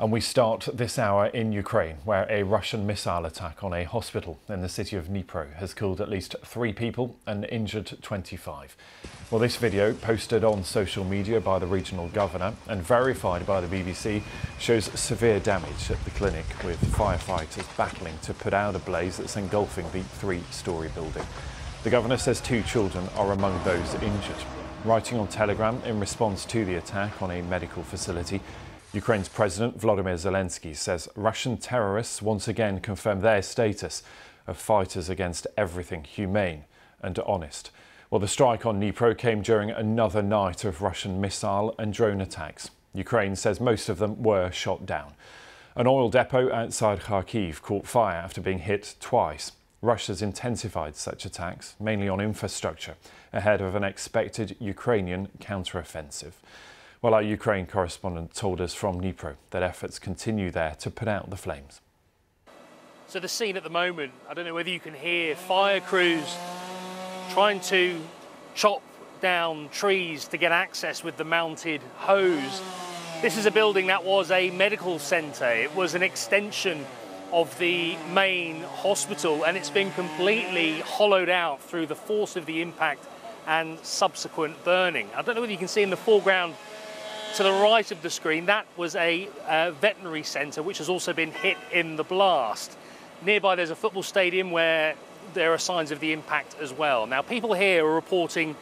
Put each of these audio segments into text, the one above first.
And we start this hour in Ukraine, where a Russian missile attack on a hospital in the city of Dnipro has killed at least three people and injured 25. Well, this video, posted on social media by the regional governor and verified by the BBC, shows severe damage at the clinic, with firefighters battling to put out a blaze that's engulfing the three story building. The governor says two children are among those injured. Writing on Telegram in response to the attack on a medical facility, Ukraine's President Volodymyr Zelensky says Russian terrorists once again confirm their status of fighters against everything humane and honest. Well, the strike on Dnipro came during another night of Russian missile and drone attacks. Ukraine says most of them were shot down. An oil depot outside Kharkiv caught fire after being hit twice. Russia's intensified such attacks, mainly on infrastructure, ahead of an expected Ukrainian counteroffensive. Well, our Ukraine correspondent told us from Dnipro that efforts continue there to put out the flames. So the scene at the moment, I don't know whether you can hear fire crews trying to chop down trees to get access with the mounted hose. This is a building that was a medical centre. It was an extension of the main hospital and it's been completely hollowed out through the force of the impact and subsequent burning. I don't know whether you can see in the foreground to the right of the screen, that was a uh, veterinary centre which has also been hit in the blast. Nearby there's a football stadium where there are signs of the impact as well. Now people here are reporting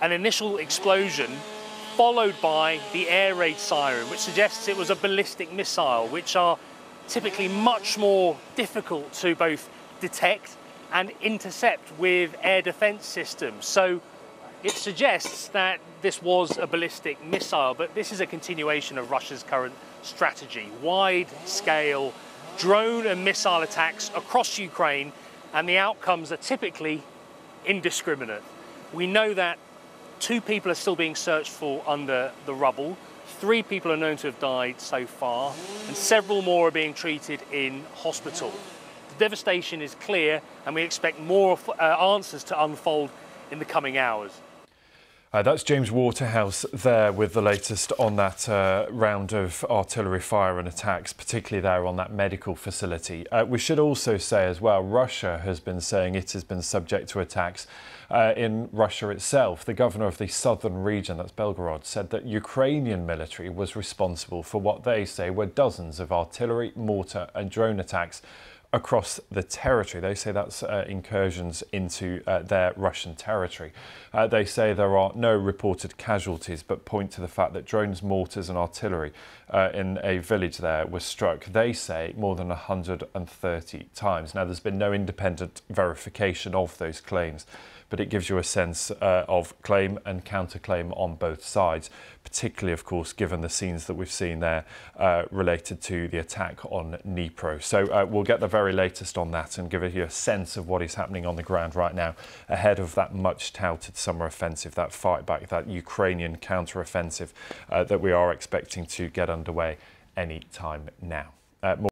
an initial explosion followed by the air raid siren which suggests it was a ballistic missile which are typically much more difficult to both detect and intercept with air defence systems. So it suggests that this was a ballistic missile, but this is a continuation of Russia's current strategy. Wide scale drone and missile attacks across Ukraine, and the outcomes are typically indiscriminate. We know that two people are still being searched for under the rubble. Three people are known to have died so far, and several more are being treated in hospital. The devastation is clear, and we expect more uh, answers to unfold in the coming hours. Uh, that's James Waterhouse there with the latest on that uh, round of artillery fire and attacks, particularly there on that medical facility. Uh, we should also say as well, Russia has been saying it has been subject to attacks uh, in Russia itself. The governor of the southern region, that's Belgorod, said that Ukrainian military was responsible for what they say were dozens of artillery, mortar and drone attacks across the territory. They say that's uh, incursions into uh, their Russian territory. Uh, they say there are no reported casualties, but point to the fact that drones, mortars, and artillery uh, in a village there were struck, they say, more than 130 times. Now, there's been no independent verification of those claims but it gives you a sense uh, of claim and counterclaim on both sides, particularly, of course, given the scenes that we've seen there uh, related to the attack on Dnipro. So we'll get the very latest on that and give you a sense of what is happening on the ground right now ahead of that much touted summer offensive, that fight back, that Ukrainian counter-offensive uh, that we are expecting to get underway any time now. Uh,